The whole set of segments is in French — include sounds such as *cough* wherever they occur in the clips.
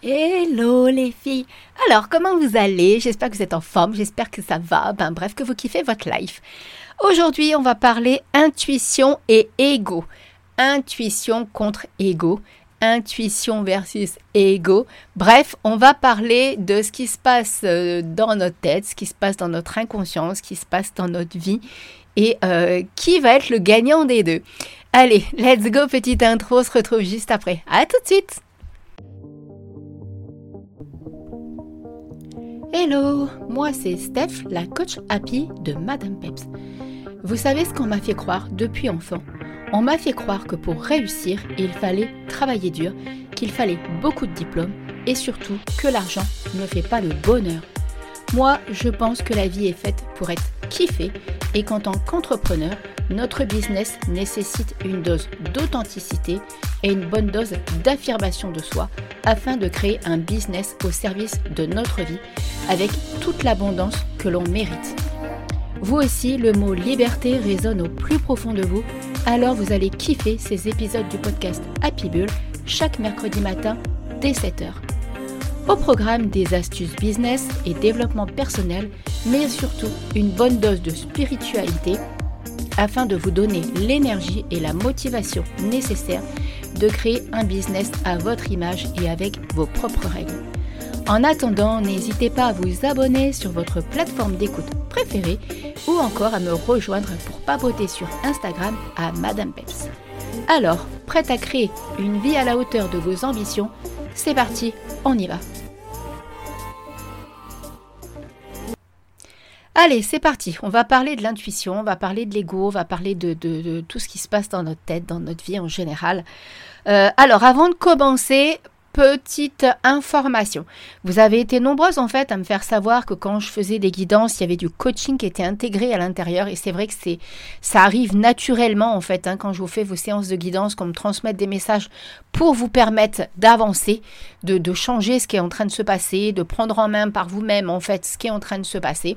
Hello les filles Alors comment vous allez? J'espère que vous êtes en forme, j'espère que ça va, ben bref que vous kiffez votre life. Aujourd'hui on va parler intuition et ego. Intuition contre ego, intuition versus ego. Bref, on va parler de ce qui se passe euh, dans notre tête, ce qui se passe dans notre inconscience, ce qui se passe dans notre vie et euh, qui va être le gagnant des deux. Allez, let's go, petite intro, on se retrouve juste après. À tout de suite Hello, moi c'est Steph, la coach happy de Madame Peps. Vous savez ce qu'on m'a fait croire depuis enfant On m'a fait croire que pour réussir, il fallait travailler dur, qu'il fallait beaucoup de diplômes et surtout que l'argent ne fait pas le bonheur. Moi, je pense que la vie est faite pour être kiffée et qu'en tant qu'entrepreneur, notre business nécessite une dose d'authenticité et une bonne dose d'affirmation de soi afin de créer un business au service de notre vie avec toute l'abondance que l'on mérite. Vous aussi, le mot liberté résonne au plus profond de vous, alors vous allez kiffer ces épisodes du podcast Happy Bull chaque mercredi matin dès 7h. Au programme des astuces business et développement personnel, mais surtout une bonne dose de spiritualité afin de vous donner l'énergie et la motivation nécessaires de créer un business à votre image et avec vos propres règles. En attendant, n'hésitez pas à vous abonner sur votre plateforme d'écoute préférée ou encore à me rejoindre pour papoter sur Instagram à Madame Peps. Alors, prête à créer une vie à la hauteur de vos ambitions? C'est parti, on y va Allez, c'est parti. On va parler de l'intuition, on va parler de l'ego, on va parler de, tout ce qui se passe dans notre tête, dans notre vie en général. Euh, alors, avant de commencer, petite information. Vous avez été nombreuses en fait à me faire savoir que quand je faisais des guidances, il y avait du coaching qui était intégré à l'intérieur et c'est vrai que ça arrive naturellement en fait hein, quand je vous fais vos séances de guidance, qu'on me transmette des messages pour vous permettre d'avancer, de changer ce qui est en train de se passer, de prendre en main par vous-même en fait ce qui est en train de se passer.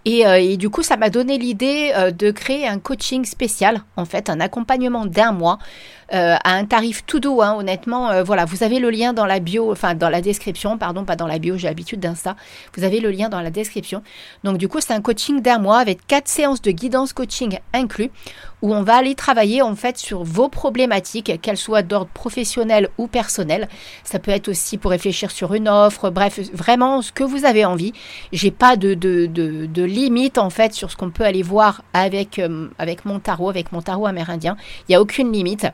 Euh, et, du coup, ça m'a donné l'idée euh, de créer un coaching spécial, en fait, un accompagnement d'un mois euh, à un tarif tout doux. Hein, honnêtement, voilà, vous avez le lien dans la bio, enfin dans la description, pardon, pas dans la bio, j'ai l'habitude d'Insta. Vous avez le lien dans la description. Donc du coup, c'est un coaching d'un mois avec quatre séances de guidance coaching inclus, où on va aller travailler en fait sur vos problématiques, qu'elles soient d'ordre professionnel ou personnel. Ça peut être aussi pour réfléchir sur une offre, bref, vraiment ce que vous avez envie. J'ai pas de, de, de, limite en fait sur ce qu'on peut aller voir avec, euh, avec mon tarot, avec mon tarot amérindien. Il n'y a aucune limite.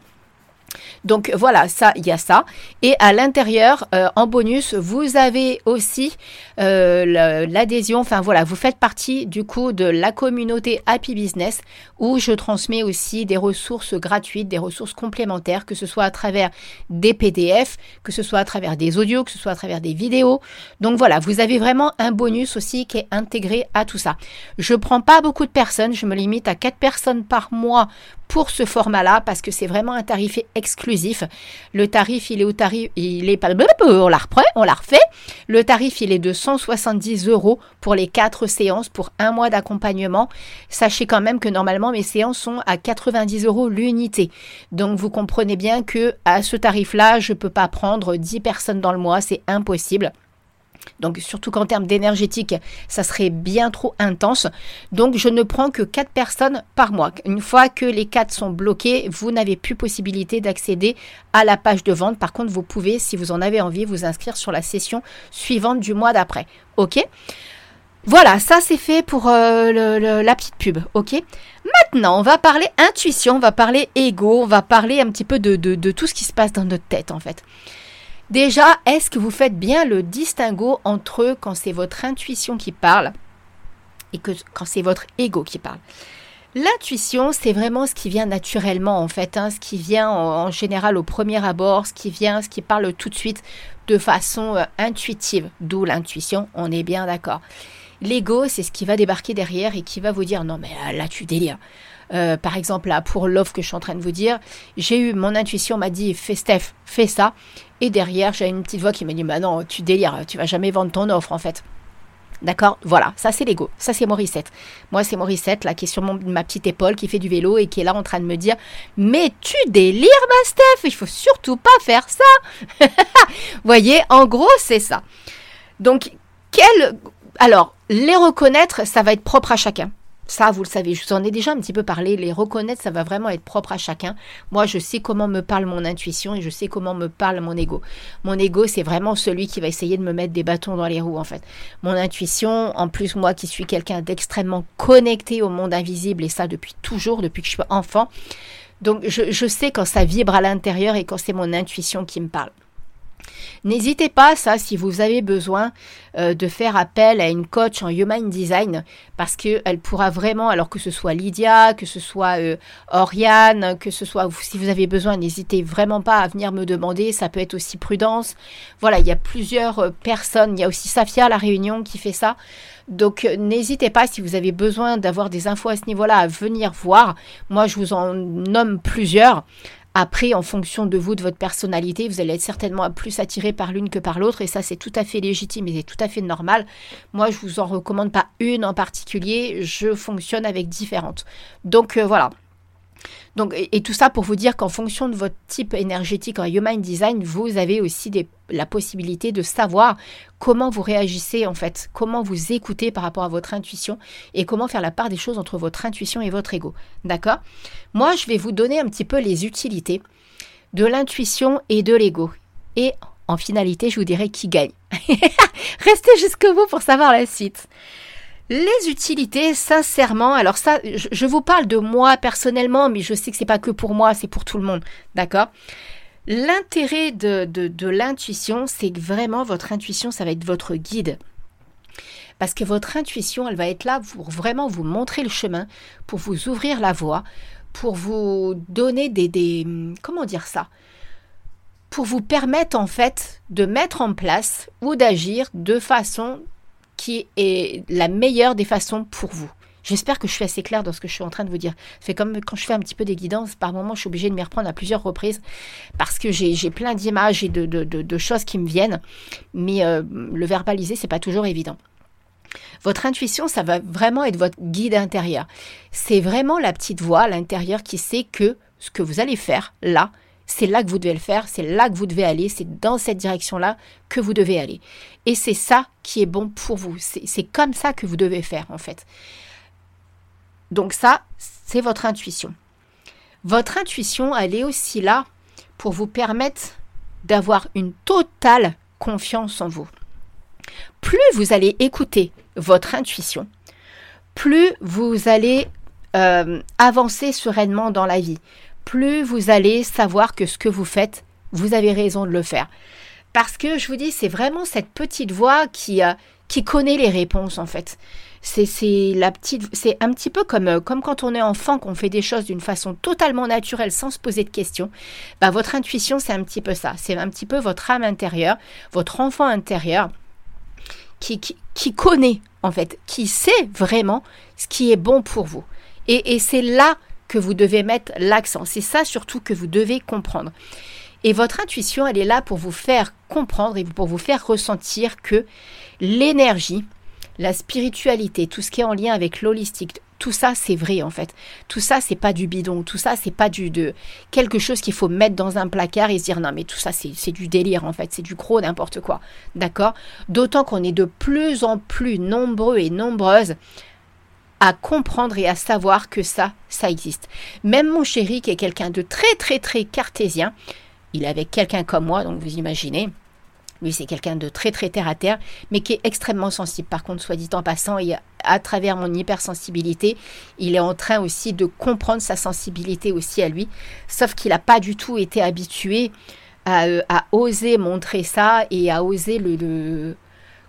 Donc voilà, ça, il y a ça. Et à l'intérieur, euh, en bonus, vous avez aussi euh, l'adhésion. Enfin voilà, vous faites partie du coup de la communauté Happy Business où je transmets aussi des ressources gratuites, des ressources complémentaires, que ce soit à travers des PDF, que ce soit à travers des audios, que ce soit à travers des vidéos. Donc voilà, vous avez vraiment un bonus aussi qui est intégré à tout ça. Je prends pas beaucoup de personnes, je me limite à 4 personnes par mois pour ce format-là parce que c'est vraiment un tarif exclusif. Le tarif, il est au tarif, il est pas, on la on la refait. Le tarif, il est de 170 euros pour les quatre séances pour un mois d'accompagnement. Sachez quand même que normalement mes séances sont à 90 euros l'unité. Donc vous comprenez bien que à ce tarif-là, je peux pas prendre 10 personnes dans le mois, c'est impossible. Donc surtout qu'en termes d'énergétique, ça serait bien trop intense. Donc je ne prends que 4 personnes par mois. Une fois que les 4 sont bloqués, vous n'avez plus possibilité d'accéder à la page de vente. Par contre, vous pouvez, si vous en avez envie, vous inscrire sur la session suivante du mois d'après. OK? Voilà, ça c'est fait pour euh, la petite pub, ok? Maintenant, on va parler intuition, on va parler ego, on va parler un petit peu de, de tout ce qui se passe dans notre tête en fait. Déjà, est-ce que vous faites bien le distinguo entre quand c'est votre intuition qui parle et quand c'est votre ego qui parle? L'intuition, c'est vraiment ce qui vient naturellement en fait, hein, ce qui vient en, général au premier abord, ce qui vient, ce qui parle tout de suite de façon euh, intuitive, d'où l'intuition, on est bien d'accord. L'ego, c'est ce qui va débarquer derrière et qui va vous dire non mais là tu délires. Euh, par exemple, là, pour l'offre que je suis en train de vous dire, j'ai eu mon intuition m'a dit fais Steph, fais ça. Et derrière, j'ai une petite voix qui m'a dit bah non, tu délires, tu vas jamais vendre ton offre en fait. D'accord? Voilà, ça c'est l'ego, ça c'est Morissette. Moi c'est Morissette, là, qui est sur ma petite épaule, qui fait du vélo et qui est là en train de me dire Mais tu délires, ma Steph, il faut surtout pas faire ça *laughs* voyez, en gros, c'est ça. Donc, quel... Alors, les reconnaître, ça va être propre à chacun. Ça, vous le savez, je vous en ai déjà un petit peu parlé. Les reconnaître, ça va vraiment être propre à chacun. Moi, je sais comment me parle mon intuition et je sais comment me parle mon ego. Mon ego, c'est vraiment celui qui va essayer de me mettre des bâtons dans les roues, en fait. Mon intuition, en plus, moi qui suis quelqu'un d'extrêmement connecté au monde invisible, et ça depuis toujours, depuis que je suis enfant. Donc, je, je sais quand ça vibre à l'intérieur et quand c'est mon intuition qui me parle. N'hésitez pas, ça, si vous avez besoin euh, de faire appel à une coach en Human Design, parce qu'elle pourra vraiment, alors que ce soit Lydia, que ce soit euh, Oriane, que ce soit, si vous avez besoin, n'hésitez vraiment pas à venir me demander, ça peut être aussi Prudence. Voilà, il y a plusieurs euh, personnes, il y a aussi Safia à La Réunion qui fait ça. Donc n'hésitez pas si vous avez besoin d'avoir des infos à ce niveau-là à venir voir. Moi je vous en nomme plusieurs. Après, en fonction de vous, de votre personnalité, vous allez être certainement plus attiré par l'une que par l'autre, et ça c'est tout à fait légitime et c'est tout à fait normal. Moi, je vous en recommande pas une en particulier, je fonctionne avec différentes. Donc euh, voilà. Donc, et, tout ça pour vous dire qu'en fonction de votre type énergétique en Human Design, vous avez aussi la possibilité de savoir comment vous réagissez en fait, comment vous écoutez par rapport à votre intuition et comment faire la part des choses entre votre intuition et votre ego. D'accord? Moi, je vais vous donner un petit peu les utilités de l'intuition et de l'ego. Et en finalité, je vous dirai qui gagne. *laughs* Restez jusqu'au bout pour savoir la suite. Les utilités, sincèrement, alors ça, je, vous parle de moi personnellement, mais je sais que c'est pas que pour moi, c'est pour tout le monde, d'accord? L'intérêt de, de, l'intuition, c'est que vraiment votre intuition, ça va être votre guide. Parce que votre intuition, elle va être là pour vraiment vous montrer le chemin, pour vous ouvrir la voie, pour vous donner des, des comment dire ça? Pour vous permettre en fait de mettre en place ou d'agir de façon qui est la meilleure des façons pour vous. J'espère que je suis assez claire dans ce que je suis en train de vous dire. C'est comme quand je fais un petit peu des guidances, par moments, je suis obligée de m'y reprendre à plusieurs reprises parce que j'ai plein d'images et de, choses qui me viennent. Mais euh, le verbaliser, c'est pas toujours évident. Votre intuition, ça va vraiment être votre guide intérieur. C'est vraiment la petite voix à l'intérieur qui sait que ce que vous allez faire là, c'est là que vous devez le faire, c'est là que vous devez aller, c'est dans cette direction-là que vous devez aller. Et c'est ça qui est bon pour vous. C'est comme ça que vous devez faire, en fait. Donc ça, c'est votre intuition. Votre intuition, elle est aussi là pour vous permettre d'avoir une totale confiance en vous. Plus vous allez écouter votre intuition, plus vous allez euh, avancer sereinement dans la vie, plus vous allez savoir que ce que vous faites, vous avez raison de le faire. Parce que je vous dis, c'est vraiment cette petite voix qui, euh, qui connaît les réponses en fait. C'est c'est un petit peu comme, euh, comme quand on est enfant, qu'on fait des choses d'une façon totalement naturelle sans se poser de questions. Bah, votre intuition, c'est un petit peu ça. C'est un petit peu votre âme intérieure, votre enfant intérieur qui, qui, connaît en fait, qui sait vraiment ce qui est bon pour vous. Et, et c'est là que vous devez mettre l'accent. C'est ça surtout que vous devez comprendre. Et votre intuition, elle est là pour vous faire comprendre et pour vous faire ressentir que l'énergie, la spiritualité, tout ce qui est en lien avec l'holistique, tout ça c'est vrai en fait. Tout ça c'est pas du bidon, tout ça c'est pas du de quelque chose qu'il faut mettre dans un placard et se dire non mais tout ça c'est du délire en fait, c'est du gros n'importe quoi. D'accord? D'autant qu'on est de plus en plus nombreux et nombreuses à comprendre et à savoir que ça, ça existe. Même mon chéri, qui est quelqu'un de très très très cartésien, il est avec quelqu'un comme moi, donc vous imaginez, lui c'est quelqu'un de très très terre à terre, mais qui est extrêmement sensible. Par contre, soit dit en passant, et à travers mon hypersensibilité, il est en train aussi de comprendre sa sensibilité aussi à lui, sauf qu'il n'a pas du tout été habitué à, euh, oser montrer ça et à oser le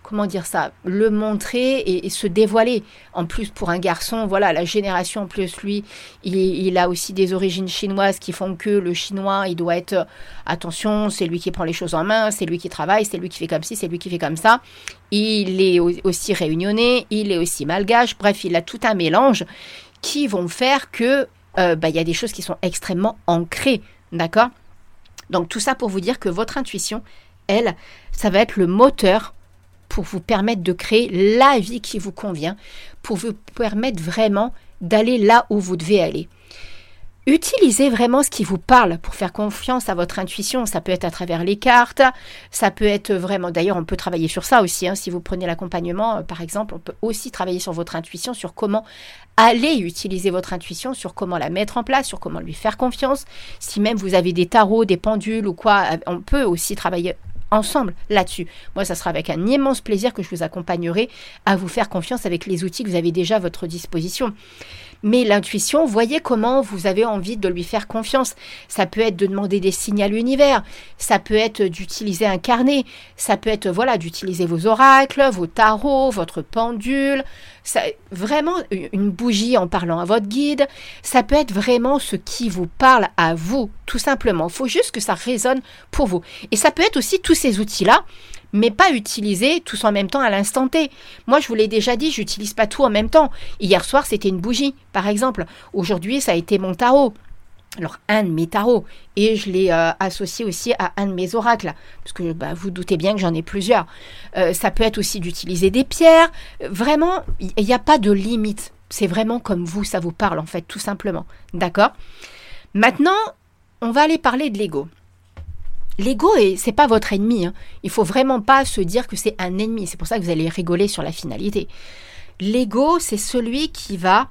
comment dire ça, le montrer et, se dévoiler. En plus, pour un garçon, voilà, la génération en plus, lui, il, a aussi des origines chinoises qui font que le chinois, il doit être, attention, c'est lui qui prend les choses en main, c'est lui qui travaille, c'est lui qui fait comme ci, c'est lui qui fait comme ça. Il est aussi réunionnais, il est aussi malgache, bref, il a tout un mélange qui vont faire que euh, bah, il y a des choses qui sont extrêmement ancrées, d'accord? Donc tout ça pour vous dire que votre intuition, elle, ça va être le moteur pour vous permettre de créer la vie qui vous convient, pour vous permettre vraiment d'aller là où vous devez aller. Utilisez vraiment ce qui vous parle pour faire confiance à votre intuition. Ça peut être à travers les cartes, ça peut être vraiment. D'ailleurs, on peut travailler sur ça aussi. Hein. Si vous prenez l'accompagnement, euh, par exemple, on peut aussi travailler sur votre intuition, sur comment aller utiliser votre intuition, sur comment la mettre en place, sur comment lui faire confiance. Si même vous avez des tarots, des pendules ou quoi, euh, on peut aussi travailler ensemble là-dessus. Moi, ça sera avec un immense plaisir que je vous accompagnerai à vous faire confiance avec les outils que vous avez déjà à votre disposition. Mais l'intuition, voyez comment vous avez envie de lui faire confiance. Ça peut être de demander des signes à l'univers, ça peut être d'utiliser un carnet, ça peut être voilà d'utiliser vos oracles, vos tarots, votre pendule, ça, vraiment une bougie en parlant à votre guide. Ça peut être vraiment ce qui vous parle à vous, tout simplement. Il faut juste que ça résonne pour vous. Et ça peut être aussi tous ces outils-là mais pas utiliser tous en même temps à l'instant T. Moi, je vous l'ai déjà dit, j'utilise pas tout en même temps. Hier soir, c'était une bougie, par exemple. Aujourd'hui, ça a été mon tarot. Alors, un de mes tarots. Et je l'ai euh, associé aussi à un de mes oracles. Parce que bah, vous doutez bien que j'en ai plusieurs. Euh, ça peut être aussi d'utiliser des pierres. Vraiment, il n'y a pas de limite. C'est vraiment comme vous, ça vous parle en fait, tout simplement. D'accord? Maintenant, on va aller parler de l'ego. L'ego, c'est pas votre ennemi. Hein. Il faut vraiment pas se dire que c'est un ennemi. C'est pour ça que vous allez rigoler sur la finalité. L'ego, c'est celui qui va,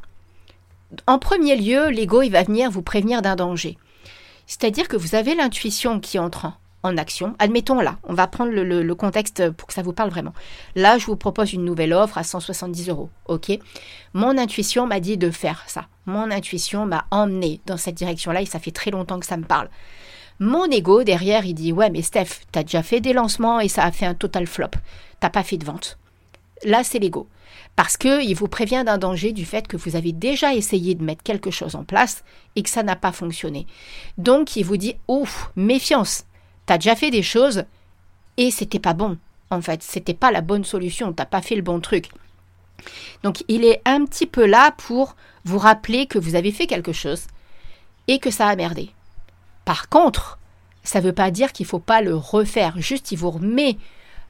en premier lieu, l'ego, il va venir vous prévenir d'un danger. C'est-à-dire que vous avez l'intuition qui entre en, action. Admettons là, on va prendre le, contexte pour que ça vous parle vraiment. Là, je vous propose une nouvelle offre à 170 euros. Mon intuition m'a dit de faire ça. Mon intuition m'a emmené dans cette direction-là et ça fait très longtemps que ça me parle. Mon ego, derrière, il dit Ouais, mais Steph, t'as déjà fait des lancements et ça a fait un total flop. T'as pas fait de vente. Là, c'est l'ego. Parce qu'il vous prévient d'un danger du fait que vous avez déjà essayé de mettre quelque chose en place et que ça n'a pas fonctionné. Donc, il vous dit Ouf, méfiance. T'as déjà fait des choses et c'était pas bon. En fait, c'était pas la bonne solution. T'as pas fait le bon truc. Donc, il est un petit peu là pour vous rappeler que vous avez fait quelque chose et que ça a merdé. Par contre, ça ne veut pas dire qu'il ne faut pas le refaire. Juste, il vous remet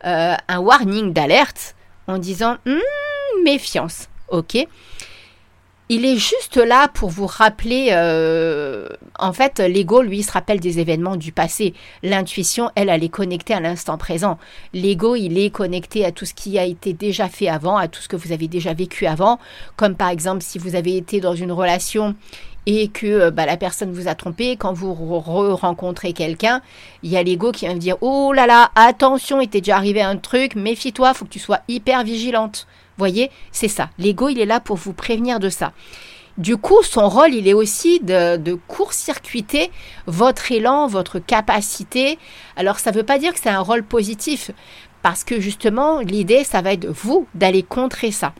euh, un warning d'alerte en disant hmm, méfiance. Ok il est juste là pour vous rappeler, euh, en fait, l'ego, lui, se rappelle des événements du passé. L'intuition, elle, elle est connectée à l'instant présent. L'ego, il est connecté à tout ce qui a été déjà fait avant, à tout ce que vous avez déjà vécu avant. Comme par exemple, si vous avez été dans une relation et que euh, bah, la personne vous a trompé, quand vous re-rencontrez quelqu'un, il y a l'ego qui va vous dire Oh là là, attention, il t'est déjà arrivé un truc, méfie-toi, faut que tu sois hyper vigilante. Voyez, c'est ça. L'ego, il est là pour vous prévenir de ça. Du coup, son rôle, il est aussi de, de court-circuiter votre élan, votre capacité. Alors, ça ne veut pas dire que c'est un rôle positif, parce que justement, l'idée, ça va être vous d'aller contrer ça.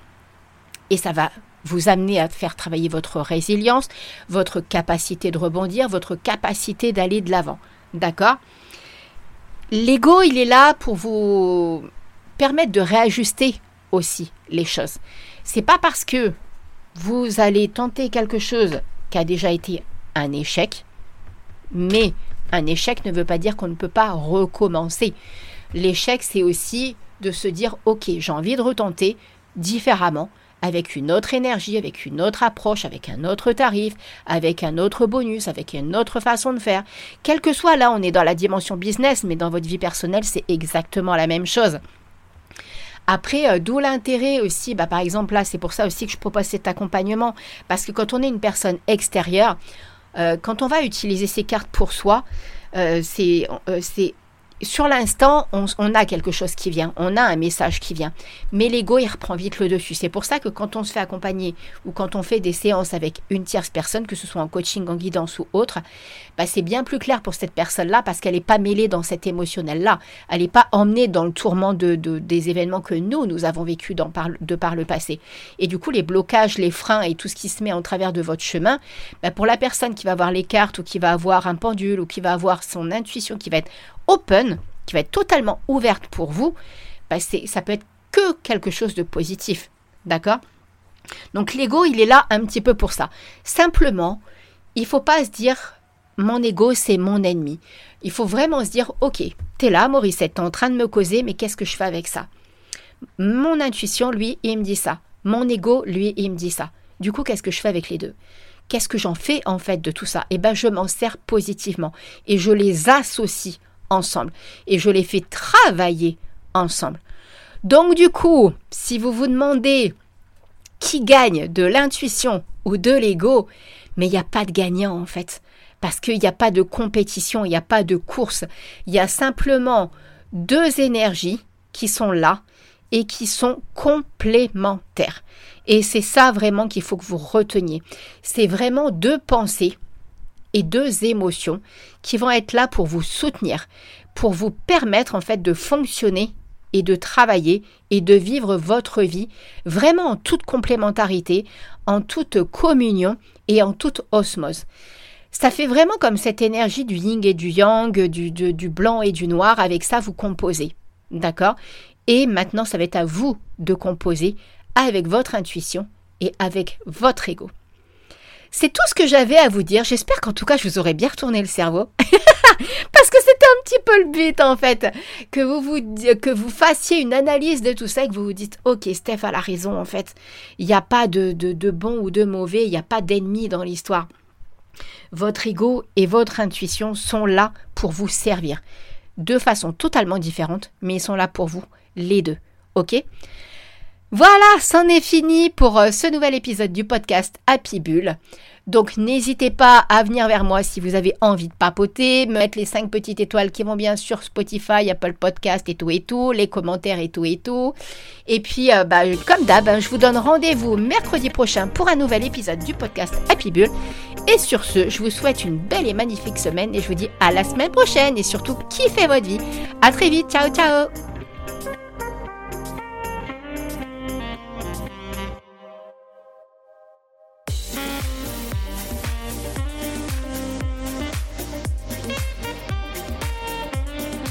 Et ça va vous amener à faire travailler votre résilience, votre capacité de rebondir, votre capacité d'aller de l'avant. D'accord? L'ego, il est là pour vous permettre de réajuster aussi les choses. C'est pas parce que vous allez tenter quelque chose qui a déjà été un échec, mais un échec ne veut pas dire qu'on ne peut pas recommencer. L'échec, c'est aussi de se dire, ok, j'ai envie de retenter différemment, avec une autre énergie, avec une autre approche, avec un autre tarif, avec un autre bonus, avec une autre façon de faire. Quel que soit là, on est dans la dimension business, mais dans votre vie personnelle, c'est exactement la même chose. Après, euh, d'où l'intérêt aussi, bah, par exemple là, c'est pour ça aussi que je propose cet accompagnement, parce que quand on est une personne extérieure, euh, quand on va utiliser ces cartes pour soi, euh, c'est sur l'instant, on, a quelque chose qui vient, on a un message qui vient. Mais l'ego, il reprend vite le dessus. C'est pour ça que quand on se fait accompagner ou quand on fait des séances avec une tierce personne, que ce soit en coaching, en guidance ou autre, bah, c'est bien plus clair pour cette personne-là parce qu'elle n'est pas mêlée dans cet émotionnel-là. Elle n'est pas emmenée dans le tourment de, des événements que nous, nous avons vécu de par le passé. Et du coup, les blocages, les freins et tout ce qui se met en travers de votre chemin, bah, pour la personne qui va avoir les cartes ou qui va avoir un pendule ou qui va avoir son intuition qui va être open, qui va être totalement ouverte pour vous, bah ça peut être que quelque chose de positif. D'accord? Donc l'ego, il est là un petit peu pour ça. Simplement, il faut pas se dire mon ego, c'est mon ennemi. Il faut vraiment se dire ok, t'es là, Maurice, t'es en train de me causer, mais qu'est-ce que je fais avec ça? Mon intuition, lui, il me dit ça. Mon ego, lui, il me dit ça. Du coup, qu'est-ce que je fais avec les deux? Qu'est-ce que j'en fais en fait de tout ça? Eh bien, je m'en sers positivement et je les associe ensemble et je les fais travailler ensemble. Donc du coup, si vous vous demandez qui gagne de l'intuition ou de l'ego, mais il n'y a pas de gagnant en fait. Parce qu'il n'y a pas de compétition, il n'y a pas de course. Il y a simplement deux énergies qui sont là et qui sont complémentaires. Et c'est ça vraiment qu'il faut que vous reteniez. C'est vraiment deux pensées deux émotions qui vont être là pour vous soutenir, pour vous permettre en fait de fonctionner et de travailler et de vivre votre vie vraiment en toute complémentarité, en toute communion et en toute osmose. Ça fait vraiment comme cette énergie du yin et du yang, du, du blanc et du noir. Avec ça, vous composez. D'accord? Et maintenant, ça va être à vous de composer avec votre intuition et avec votre ego. C'est tout ce que j'avais à vous dire. J'espère qu'en tout cas, je vous aurai bien retourné le cerveau. *laughs* Parce que c'était un petit peu le but, en fait. Que vous, vous, fassiez une analyse de tout ça et que vous vous dites, OK, Steph a la raison, en fait. Il n'y a pas de, de, de bon ou de mauvais. Il n'y a pas d'ennemi dans l'histoire. Votre ego et votre intuition sont là pour vous servir. De façon totalement différente, mais ils sont là pour vous, les deux. OK? Voilà, c'en est fini pour euh, ce nouvel épisode du podcast Happy Bull. Donc n'hésitez pas à venir vers moi si vous avez envie de papoter, mettre les 5 petites étoiles qui vont bien sur Spotify, Apple Podcast et tout et tout, les commentaires et tout et tout. Et puis, euh, bah, comme d'hab, je vous donne rendez-vous mercredi prochain pour un nouvel épisode du podcast Happy Bull. Et sur ce, je vous souhaite une belle et magnifique semaine et je vous dis à la semaine prochaine et surtout kiffez votre vie. À très vite, ciao ciao